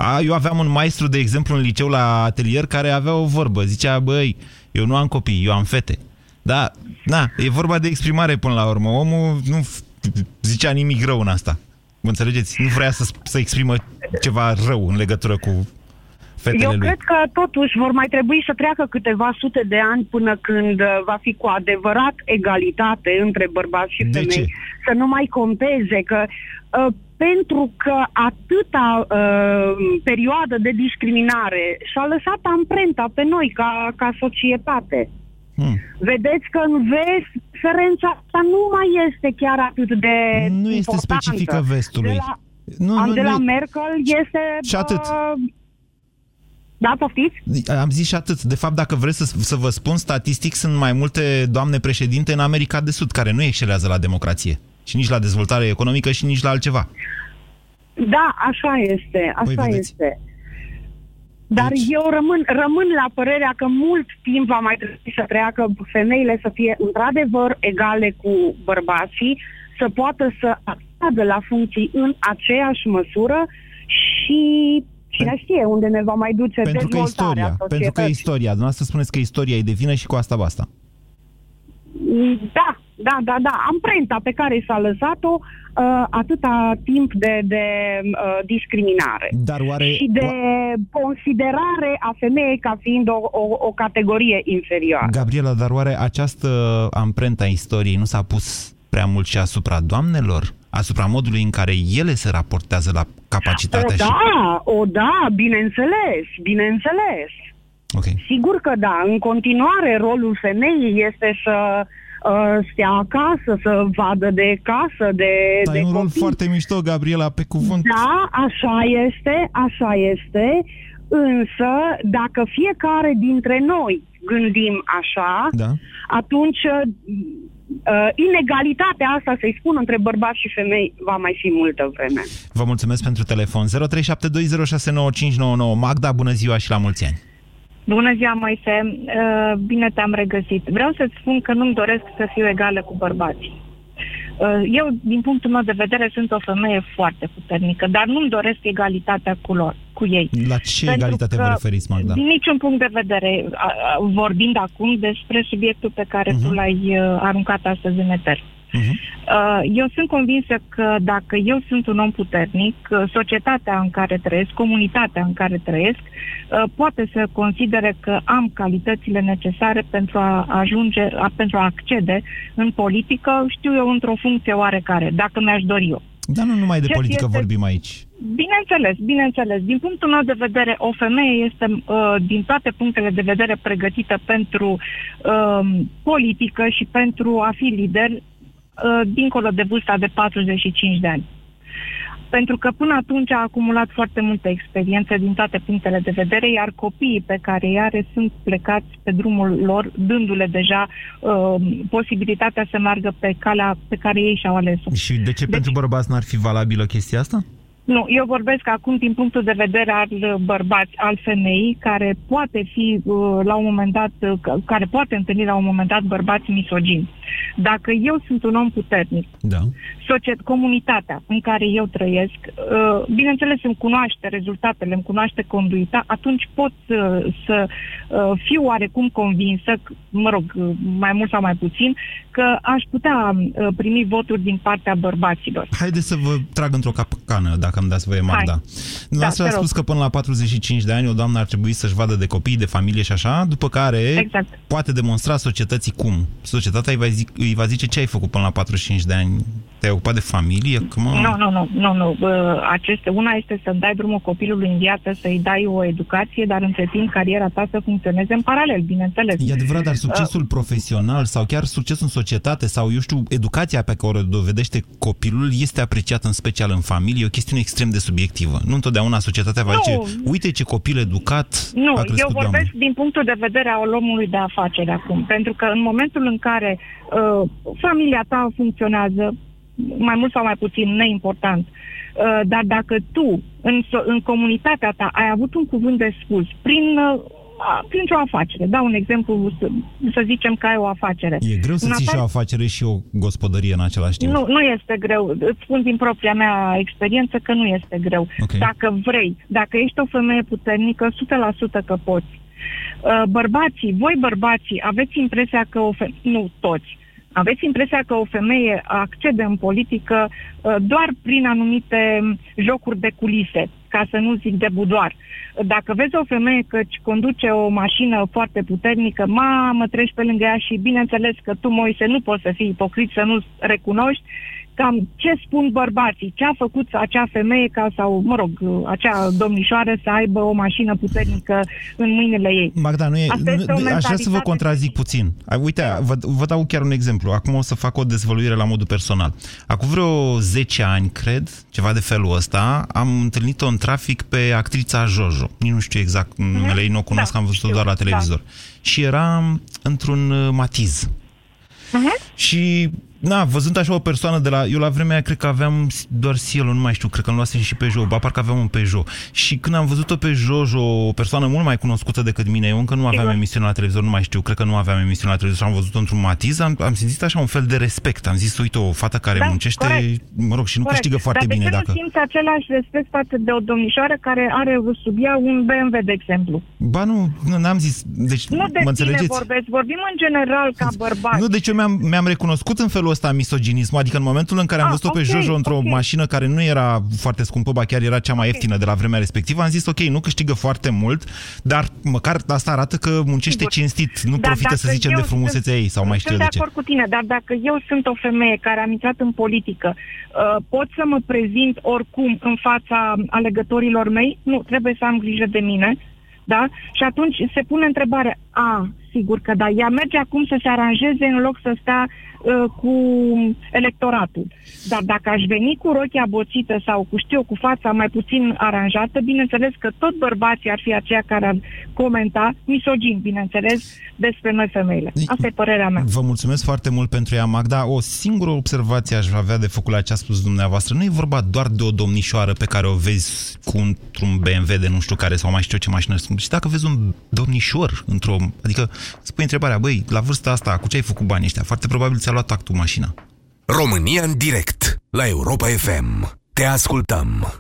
A, eu aveam un maestru, de exemplu, în liceu la atelier, care avea o vorbă. Zicea, băi, eu nu am copii, eu am fete. Da, na, e vorba de exprimare până la urmă. Omul nu f- zicea nimic rău în asta. Mă înțelegeți? Nu vrea să, să exprimă ceva rău în legătură cu fetele Eu lui. cred că totuși vor mai trebui să treacă câteva sute de ani până când uh, va fi cu adevărat egalitate între bărbați și De femei. ce? Să nu mai conteze că uh, pentru că atâta uh, perioadă de discriminare și-a lăsat amprenta pe noi ca, ca societate. Hmm. Vedeți că în vest diferența asta nu mai este chiar atât de Nu este importantă. specifică vestului. De la, Nu, nu, Angela nu e- Merkel este... Și atât. Uh, da, poftiți? Am zis și atât. De fapt, dacă vreți să, să vă spun, statistic sunt mai multe doamne președinte în America de Sud care nu excelează la democrație. Și nici la dezvoltare economică și nici la altceva. Da, așa este, așa Păi, vedeți. este. Dar Deci- eu rămân, rămân la părerea că mult timp va mai trebui să treacă femeile să fie într-adevăr egale cu bărbații, să poată să accadă la funcții în aceeași măsură și cine știe unde ne va mai duce Pentru că dezvoltarea istoria. Pentru că societății. istoria. Dumneavoastră spuneți că istoria e de vină și cu asta basta. Da, da, da, da. Amprenta pe care s-a lăsat-o uh, atâta timp de, de uh, discriminare. Dar oare... și de considerare a femeii ca fiind o, o, o categorie inferioară. Gabriela, dar oare această amprenta istoriei nu s-a pus prea mult și asupra doamnelor? Asupra modului în care ele se raportează la O capacitatea și... da, o da, bineînțeles, bineînțeles. Okay. Sigur că da. În continuare, rolul femeii este să uh, stea acasă, să vadă de casă, de, Dar de e un rol copii. foarte mișto, Gabriela, pe cuvânt. Da, așa este, așa este. Însă, dacă fiecare dintre noi gândim așa, Da. atunci uh, inegalitatea asta, să-i spun, între bărbați și femei va mai fi multă vreme. Vă mulțumesc pentru telefon. 0372069599. Magda, bună ziua și la mulți ani. Bună ziua, Moise! Uh, Bine te-am regăsit. Vreau să-ți spun că nu-mi doresc să fiu egală cu bărbații. Uh, Eu, din punctul meu de vedere, sunt o femeie foarte puternică, dar nu-mi doresc egalitatea cu lor, cu ei. La ce Pentru egalitate că, vă referiți, Magda? Din niciun punct de vedere, a- a- vorbind acum despre subiectul pe care Mhm. tu l-ai uh, aruncat astăzi în eter. Uh, Eu sunt convinsă că dacă eu sunt un om puternic, uh, societatea în care trăiesc, comunitatea în care trăiesc, uh, poate să considere că am calitățile necesare pentru a ajunge, a- pentru a accede în politică, știu eu, într-o funcție oarecare, dacă mi-aș dori eu. Dar nu numai de Ce politică este- vorbim aici. Bineînțeles, bineînțeles. Din punctul meu de vedere, o femeie este, uh, din toate punctele de vedere, pregătită pentru uh, politică și pentru a fi lider uh, dincolo de vârsta de 45 de ani. Pentru că până atunci a acumulat foarte multe experiențe din toate punctele de vedere, iar copiii pe care îi are sunt plecați pe drumul lor, dându-le deja uh, posibilitatea să meargă pe calea pe care ei și-au ales-o. Și de ce pentru bărbați n-ar fi valabilă chestia asta? Nu, eu vorbesc acum din punctul de vedere al uh, bărbați, al femeii, care poate fi uh, la un moment dat, uh, ca- care poate întâlni la un moment dat bărbați misogini. Dacă eu sunt un om puternic, Da. societ, comunitatea în care eu trăiesc, uh, bineînțeles îmi cunoaște rezultatele, îmi cunoaște conduita, atunci pot uh, să uh, fiu oarecum convinsă, c- mă rog, uh, mai mult sau mai puțin, că aș putea uh, primi voturi din partea bărbaților. Haideți să vă trag într-o capcană, dacă îmi dați voie, Magda. Hai. Dumneavoastră Da, a te rog. spus că până la 45 de ani o doamnă ar trebui să-și vadă de copii, de familie și așa, după care Exact. poate demonstra societății cum. Societatea îi va, zi, îi va zice ce ai făcut până la 45 de ani. Te-ai ocupat de familie? Că, mă... Nu, nu, nu, nu, nu. Bă, Aceste, una este să dai drumul copilului în viață, să-i dai o educație, dar între timp cariera ta să funcționeze în paralel, bineînțeles. E adevărat, dar Uh, succesul profesional sau chiar succesul în societate sau, eu știu, educația pe care o dovedește copilul este apreciată în special în familie, e o chestiune extrem de subiectivă. Nu întotdeauna societatea va Nu. zice, uite ce copil educat Nu, a crescut eu vorbesc doamna. din punctul de vedere al omului de afaceri acum, pentru că în momentul în care uh, familia ta funcționează, mai mult sau mai puțin neimportant, Uh, dar dacă tu, în, so- în comunitatea ta, ai avut un cuvânt de spus prin, uh, a, printr-o afacere, dau un exemplu, să, să zicem că ai o afacere. E greu să În ții și afară- o afacere și o gospodărie în același timp. nu, nu este greu. Îți spun din propria mea experiență că nu este greu. Ok. Dacă vrei, dacă ești o femeie puternică, 100% că poți. Uh, Bărbații, voi bărbații, aveți impresia că o femeie, nu toți, aveți impresia că o femeie accede în politică uh, doar prin anumite m, jocuri de culise, ca să nu zic de budoar. Dacă vezi o femeie că îți conduce o mașină foarte puternică, mamă, treci pe lângă ea și bineînțeles că tu, Moise, nu poți să fii ipocrit, să nu recunoști cam ce spun bărbații, ce a făcut acea femeie ca sau, mă rog, acea domnișoară să aibă o mașină puternică în mâinile ei. Magda, nu e, Asta este o nu, aș vrea să vă mentalitate- contrazic puțin. Ai, Uite, vă, vă dau chiar un exemplu. Acum o să fac o dezvăluire la modul personal. Acum vreo 10 ani, cred, ceva de felul ăsta, am întâlnit-o în trafic pe actrița Jojo. Nici nu știu exact numele ei, nu o cunosc, Da, am văzut-o știu, doar la da. televizor. Și era într-un uh, matiz. Și, na, văzând așa o persoană de la... Eu la vremea aia cred că aveam doar Cielo, nu mai știu, cred că îmi luasem și Peugeot, ba parcă aveam un Peugeot. Și când am văzut-o pe Jojo, o persoană mult mai cunoscută decât mine, eu încă nu aveam Sigur. emisiune la televizor, nu mai știu, cred că nu aveam emisiune la televizor și am văzut-o într-un matiz, am, am simțit așa un fel de respect. Am zis, uite, o fată care Da, muncește, corect. mă rog, și nu Corect. câștigă foarte Dar bine de ce dacă... nu simți același respect față de o domnișoară care are sub ea un BMW, de exemplu? Ba nu, nu, n-am zis, deci, Nu de mă tine înțelegeți? vorbesc, vorbim în general ca bărbați. Nu, deci eu mi-am, mi-am recunoscut în felul ăsta misoginismul, adică în momentul în care am Ah, văzut-o pe ok, Jojo într-o ok. mașină care nu era foarte scumpă, ba chiar era cea mai ieftină de la vremea respectivă, am zis ok, nu câștigă foarte mult, dar măcar asta arată că muncește Sigur. cinstit, nu Dar profită să dacă zicem eu de frumusețea sunt- ei sau mai știu eu Sunt de de ce. acord cu tine, dar dacă eu sunt o femeie care am intrat în politică, uh, pot să mă prezint oricum în fața alegătorilor mei? Nu, trebuie să am grijă de mine. Da? Și atunci se pune întrebarea, a, sigur că da, ea merge acum să se aranjeze în loc să stea uh, cu electoratul. Dar dacă aș veni cu rochia boțită sau cu știu, cu fața mai puțin aranjată, bineînțeles că tot bărbații ar fi aceia care ar comenta, misogin, bineînțeles, despre noi femeile. Asta e părerea mea. Vă mulțumesc foarte mult pentru ea, Magda. O singură observație aș avea de făcut la ce a spus dumneavoastră. Nu e vorba doar de o domnișoară pe care o vezi cu un BMW de nu știu care sau mai știu eu ce mașină sunt. Și dacă vezi un domnișor într-o... Adică spui întrebarea, băi, la vârsta asta, cu ce ai făcut banii ăștia? Foarte probabil ți-a luat actul mașina. România în direct la Europa FM. Te ascultăm.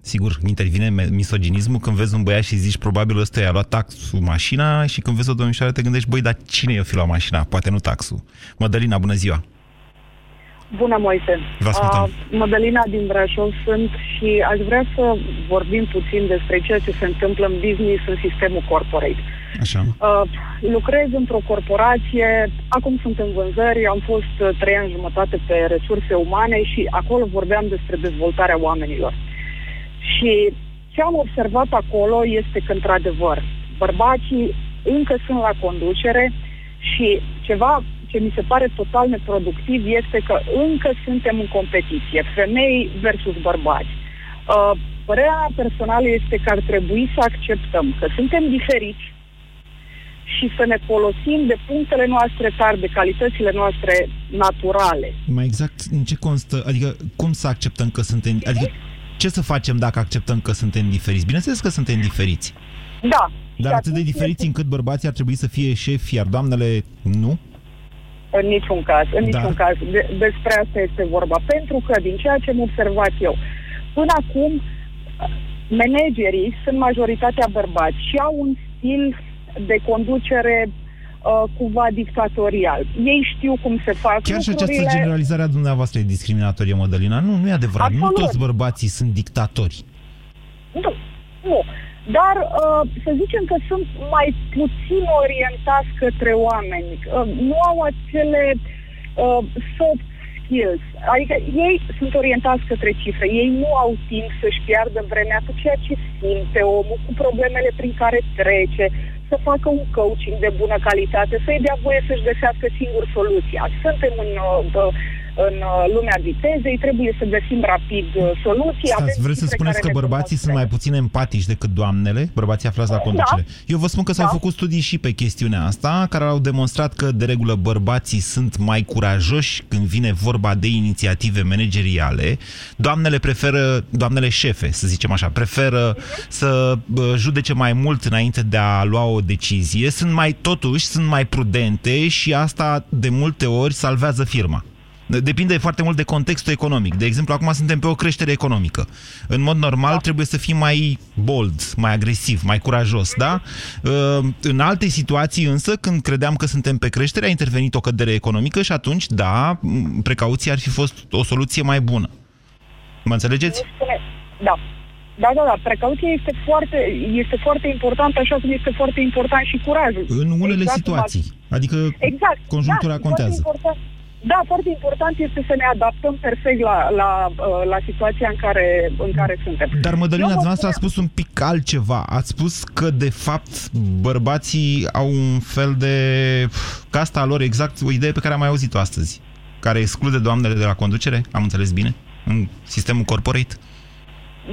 Sigur, intervine me- misoginismul când vezi un băiat și zici probabil ăsta i-a luat taxul mașina și când vezi o domnișoară te gândești, băi, dar cine i-a fi luat mașina? Poate nu taxul. Mădălina, bună ziua! Bună, Moise! Vă ascultăm. Uh, Mădălina din Brașov sunt și aș vrea să vorbim puțin despre ceea ce se întâmplă în business, în sistemul corporate. Așa. Uh, lucrez într-o corporație, acum sunt în vânzări, am fost uh, trei ani jumătate pe resurse umane și acolo vorbeam despre dezvoltarea oamenilor. Și ce am observat acolo este că, într-adevăr, bărbații încă sunt la conducere și ceva ce mi se pare total neproductiv este că încă suntem în competiție, femei versus bărbați. Uh, părerea personală este că ar trebui să acceptăm că suntem diferiți și să ne folosim de punctele noastre tari, de calitățile noastre naturale. Mai exact, în ce constă, adică cum să acceptăm că suntem, adică ce să facem dacă acceptăm că suntem diferiți? Bineînțeles că suntem diferiți, Da. dar și atât de atunci diferiți încât bărbații ar trebui să fie șefi, iar doamnele nu? În niciun caz, în Da. niciun caz. De, despre asta este vorba. Pentru că, din ceea ce am observat eu, până acum, managerii sunt majoritatea bărbați și au un stil de conducere uh, cumva dictatorial. Ei știu cum se fac Chiar și lucrurile. această generalizare a dumneavoastră e discriminatorie, Mădălina. Nu, nu e adevărat. Absolut. Nu toți bărbații sunt dictatori. Nu, nu. Dar uh, să zicem că sunt mai puțin orientați către oameni. Uh, nu au acele uh, soft skills. Adică ei sunt orientați către cifre. Ei nu au timp să-și piardă vremea cu ceea ce simte omul, cu problemele prin care trece, să facă un coaching de bună calitate, să-i dea voie să-și găsească singur soluția. Suntem în, uh, în uh, lumea vitezei, trebuie să găsim rapid uh, soluții. Stați, Avem vreți să cifre spuneți care că ne bărbații sunt mai puțin empatici decât doamnele, bărbații aflați la Da. conducere? Eu vă spun că s-au Da. făcut studii și pe chestiunea asta, care au demonstrat că, de regulă, bărbații sunt mai curajoși când vine vorba de inițiative manageriale. Doamnele preferă, doamnele șefe, să zicem așa, preferă să bă, judece mai mult înainte de a lua o decizie, sunt mai, totuși, sunt mai prudente și asta, de multe ori, salvează firma. Depinde foarte mult de contextul economic. De exemplu, acum suntem pe o creștere economică. În mod normal da. trebuie să fii mai bold, mai agresiv, mai curajos, da? Uh, În alte situații însă, când credeam că suntem pe creștere, a intervenit o cădere economică și atunci, da, m, precauția ar fi fost o soluție mai bună. Mă înțelegeți? Nu spune- Da. Da, da, da. Precauția este foarte, este foarte importantă, așa cum este foarte important și curajul. În unele Exact cum situații. Adică Exact. conjunctura da, contează. Foarte important, da, foarte important este să ne adaptăm perfect la, la, uh, la situația în care, în care suntem. Dar Mădălina, Eu vă dumneavoastră a spun- spus un pic altceva. Ați spus că, de fapt, bărbații au un fel de casta lor, exact o idee pe care am mai auzit-o astăzi, care exclude doamnele de la conducere, am înțeles bine, în sistemul corporate.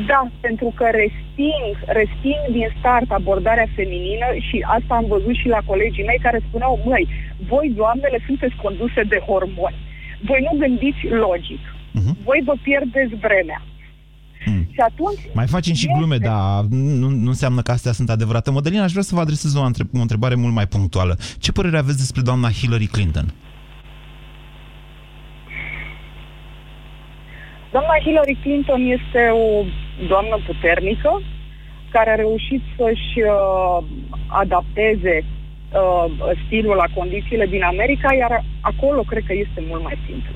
Da, pentru că resping, resping din start abordarea feminină și asta am văzut și la colegii mei care spuneau, măi, voi doamnele sunteți conduse de hormoni. Voi nu gândiți logic. Voi vă pierdeți vremea. Și atunci... Mai facem și glume, dar nu, nu înseamnă că astea sunt adevărate. Mădălina, aș vrea să vă adresez o, între- o întrebare mult mai punctuală. Ce părere aveți despre doamna Hillary Clinton? Doamna Hillary Clinton este o doamnă puternică care a reușit să-și uh, adapteze uh, stilul la condițiile din America, iar acolo cred că este mult mai simplu.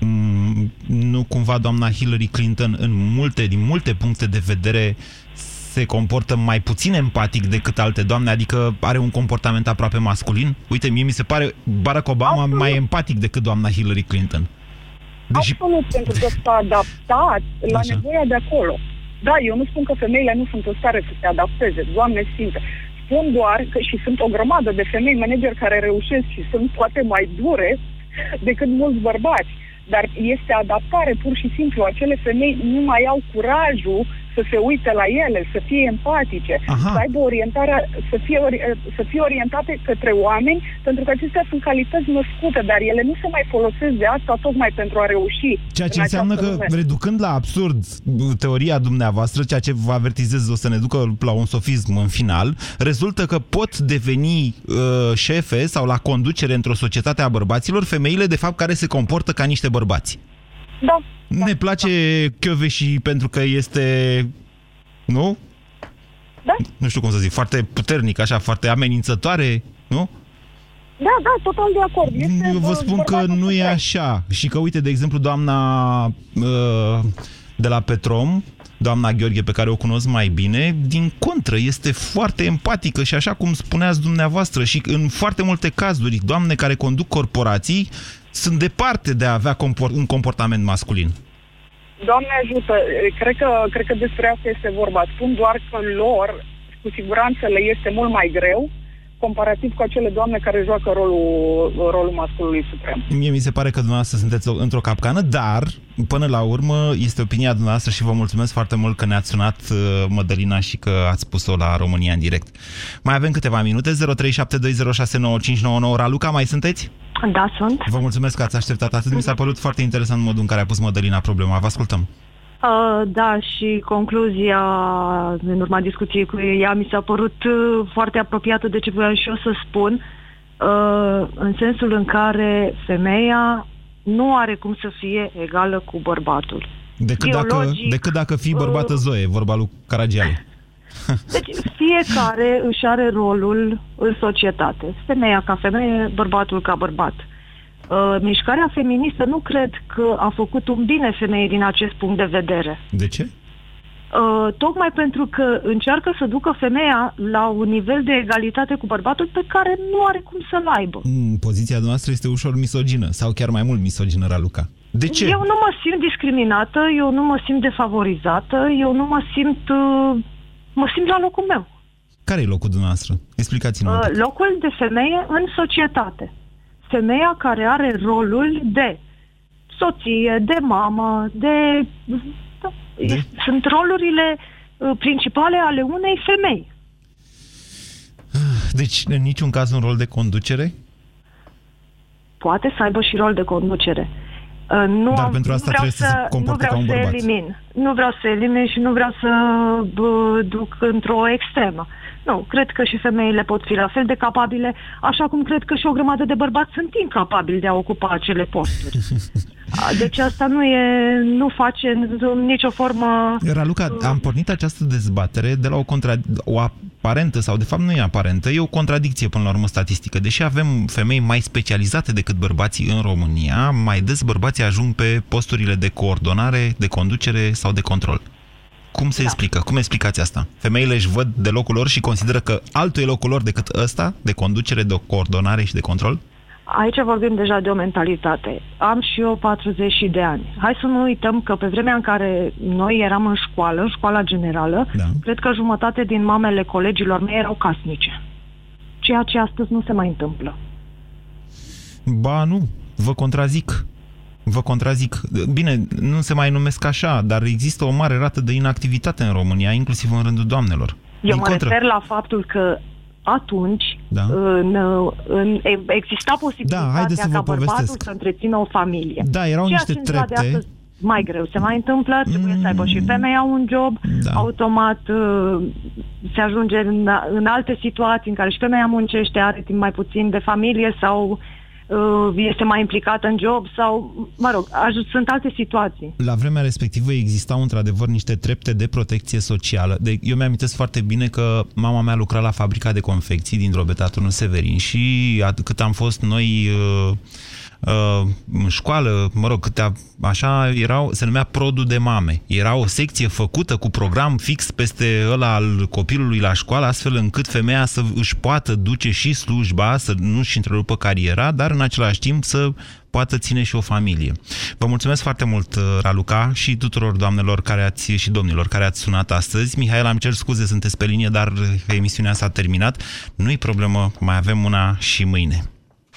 Mm, nu cumva doamna Hillary Clinton în multe, din multe puncte de vedere se comportă mai puțin empatic decât alte doamne, adică are un comportament aproape masculin? Uite, mie mi se pare Barack Obama Absolut. mai empatic decât doamna Hillary Clinton. Deși... Absolut, pentru că s-a adaptat la Așa. nevoia de acolo. Da, eu nu spun că femeile nu sunt în stare să se adapteze, Doamne Sfinte. Spun doar că și sunt o grămadă de femei manageri care reușesc și sunt poate mai dure decât mulți bărbați. Dar este adaptare pur și simplu. Acele femei nu mai au curajul să se uite la ele, să fie empatice, Aha. să aibă orientarea, să fie, ori, să fie orientate către oameni, pentru că acestea sunt calități născute, dar ele nu se mai folosesc de asta tocmai pentru a reuși. Ceea ce în înseamnă această că, lume. reducând la absurd teoria dumneavoastră, ceea ce vă avertizez o să ne ducă la un sofism în final, rezultă că pot deveni uh, șefe sau la conducere într-o societate a bărbaților femeile, de fapt, care se comportă ca niște bărbați. Da. Ne place și pentru că este, nu? Da. Nu știu cum să zic, foarte puternic, așa, foarte amenințătoare, nu? Da, da, total de acord. Este, Eu vă uh, spun că bărbatul nu e puternic. așa. Și că, uite, de exemplu, doamna uh, de la Petrom, doamna Gheorghe, pe care o cunosc mai bine, din contră, este foarte empatică și așa cum spuneați dumneavoastră și în foarte multe cazuri, doamne care conduc corporații sunt departe de a avea compor- un comportament masculin. Doamne ajută, cred că, cred că despre asta este vorba. Spun doar că lor, cu siguranță, le este mult mai greu, comparativ cu acele doamne care joacă rolul, rolul masculului suprem. Mie mi se pare că dumneavoastră sunteți o- într-o capcană, dar, până la urmă, este opinia dumneavoastră și vă mulțumesc foarte mult că ne-ați sunat, uh, Mădălina, și că ați spus-o la România în direct. Mai avem câteva minute, 0372069599. Raluca, mai sunteți? Da, sunt. Vă mulțumesc că ați așteptat atât. Mi s-a părut foarte interesant modul în care a pus Mădălina problema. Vă ascultăm. Uh, da, și concluzia în urma discuției cu ea mi s-a părut uh, foarte apropiată de ce voiam și eu să spun, uh, în sensul în care femeia nu are cum să fie egală cu bărbatul. Decât, dacă, Biologic, decât dacă fii bărbată Zoe, vorba lui Caragiale. Deci fiecare își are rolul în societate. Femeia ca femeie, bărbatul ca bărbat. Uh, mișcarea feministă nu cred că a făcut un bine femeii din acest punct de vedere. De ce? Uh, tocmai pentru că încearcă să ducă femeia la un nivel de egalitate cu bărbatul pe care nu are cum să-l aibă. Mm, Poziția noastră este ușor misogină, sau chiar mai mult misogină, Raluca. De ce? Eu nu mă simt discriminată, eu nu mă simt defavorizată, eu nu mă simt... Uh, mă simt la locul meu. Care e locul dumneavoastră? Explicați-ne un Uh, pic. locul de femeie în societate. Femeia care are rolul de soție, de mamă, de... Da, De? Sunt rolurile uh, principale ale unei femei. Deci, în niciun caz un rol de conducere? Poate să aibă și rol de conducere. Uh, Nu, Dar am- pentru asta nu vreau trebuie să se nu comporte vreau ca un să bărbat. elimin. Nu vreau să elimin și nu vreau să bă, duc într-o extremă. Nu, cred că și femeile pot fi la fel de capabile, așa cum cred că și o grămadă de bărbați sunt incapabili de a ocupa acele posturi. A, Deci asta nu e, nu face în în nicio formă... Raluca, am pornit această dezbatere de la o, contra... o aparentă, sau de fapt nu e aparentă, e o contradicție până la urmă statistică. Deși avem femei mai specializate decât bărbații în România, mai des bărbații ajung pe posturile de coordonare, de conducere sau de control. Cum se explică? Cum explicați asta? Femeile își văd de locul lor și consideră că altul e locul lor decât ăsta, de conducere, de coordonare și de control? Aici vorbim deja de o mentalitate. Am și eu 40 de ani. Hai să nu uităm că pe vremea în care noi eram în școală, în școala generală, da. cred că jumătate din mamele colegilor mei erau casnice. Ceea ce astăzi nu se mai întâmplă. Ba nu, vă contrazic. Vă contrazic. Bine, nu se mai numesc așa, dar există o mare rată de inactivitate în România, inclusiv în rândul doamnelor. Eu Din mă contră. refer la faptul că atunci Da. în, în, exista posibilitatea Da, haideți să ca vă bărbatul povestesc. să întrețină o familie. Da, erau Ceea niște ce în ziua de trepte. astăzi mai greu se mai întâmplă, trebuie să aibă și femeia un job, Da. automat uh, se ajunge în, în alte situații în care și femeia muncește, are timp mai puțin de familie sau uh, este mai implicată în job sau, mă rog, aj- sunt alte situații. La vremea respectivă existau într-adevăr niște trepte de protecție socială. De, eu mi-am foarte bine că mama mea lucra la fabrica de confecții din Drobeta Turnul Severin și at- cât am fost noi uh, uh, în școală, mă rog, câte, așa, erau, se numea Produ de Mame. Era o secție făcută cu program fix peste ăla al copilului la școală, astfel încât femeia să își poată duce și slujba, să nu-și întrerupă cariera, dar în același timp să poată ține și o familie. Vă mulțumesc foarte mult, uh, Raluca, și tuturor doamnelor care ați, și domnilor care ați sunat astăzi. Mihail, am cer scuze, sunteți pe linie, dar uh, emisiunea s-a terminat. Nu-i problemă, mai avem una și mâine.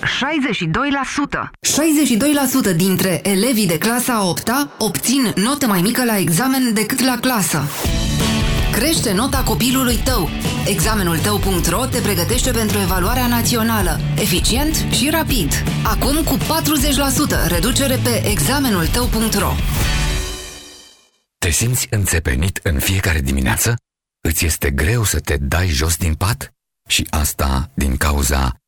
62%. 62% dintre elevii de clasa 8 obțin notă mai mică la examen decât la clasă. Crește nota copilului tău. Examenul tău.ro te pregătește pentru evaluarea națională. Eficient și rapid. Acum cu 40% reducere pe examenul tău.ro. Te simți înțepenit în fiecare dimineață? Îți este greu să te dai jos din pat? Și asta din cauza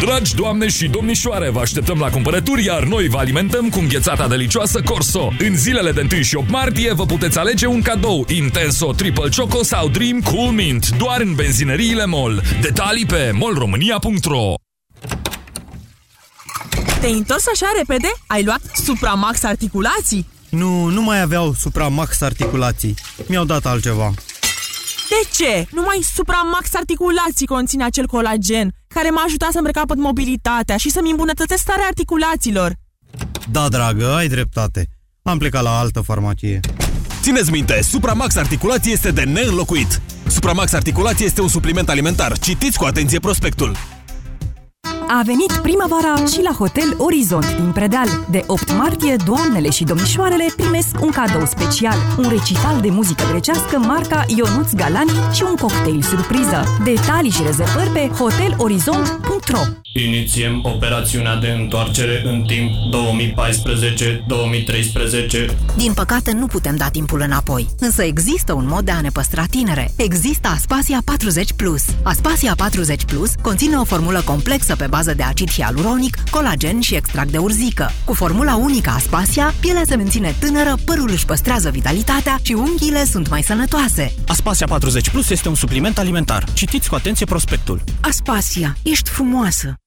Dragi doamne și domnișoare, vă așteptăm la cumpărături, iar noi vă alimentăm cu înghețata delicioasă Corso. În zilele de 1 și 8 martie vă puteți alege un cadou Intenso Triple Choco sau Dream Cool Mint, doar în benzineriile MOL. Detalii pe molromânia.ro Te-ai întors așa repede? Ai luat Supramax articulații? Nu, nu mai aveau Supramax articulații. Mi-au dat altceva. De ce? Numai Supramax articulații conține acel colagen care m-a ajutat să-mi recapăt mobilitatea și să-mi îmbunătățesc starea articulațiilor. Da, dragă, ai dreptate. Am plecat la altă farmacie. Țineți minte, Supramax Articulație este de neînlocuit. Supramax Articulație este un supliment alimentar. Citiți cu atenție prospectul. A venit primăvara și la Hotel Orizont din Predeal. De 8 martie, doamnele și domnișoarele primesc un cadou special, un recital de muzică grecească marca Ionuț Galani și un cocktail surpriză. Detalii și rezervări pe hotelorizont.ro Inițiem operațiunea de întoarcere în timp 2014-2013. Din păcate, nu putem da timpul înapoi. Însă există un mod de a ne păstra tinere. Există Aspasia 40 Plus. Aspasia 40 Plus conține o formulă complexă pe bază de acid hialuronic, colagen și extract de urzică. Cu formula unică Aspasia, pielea se menține tânără, părul își păstrează vitalitatea și unghiile sunt mai sănătoase. Aspasia 40 Plus este un supliment alimentar. Citiți cu atenție prospectul. Aspasia, ești frumoasă!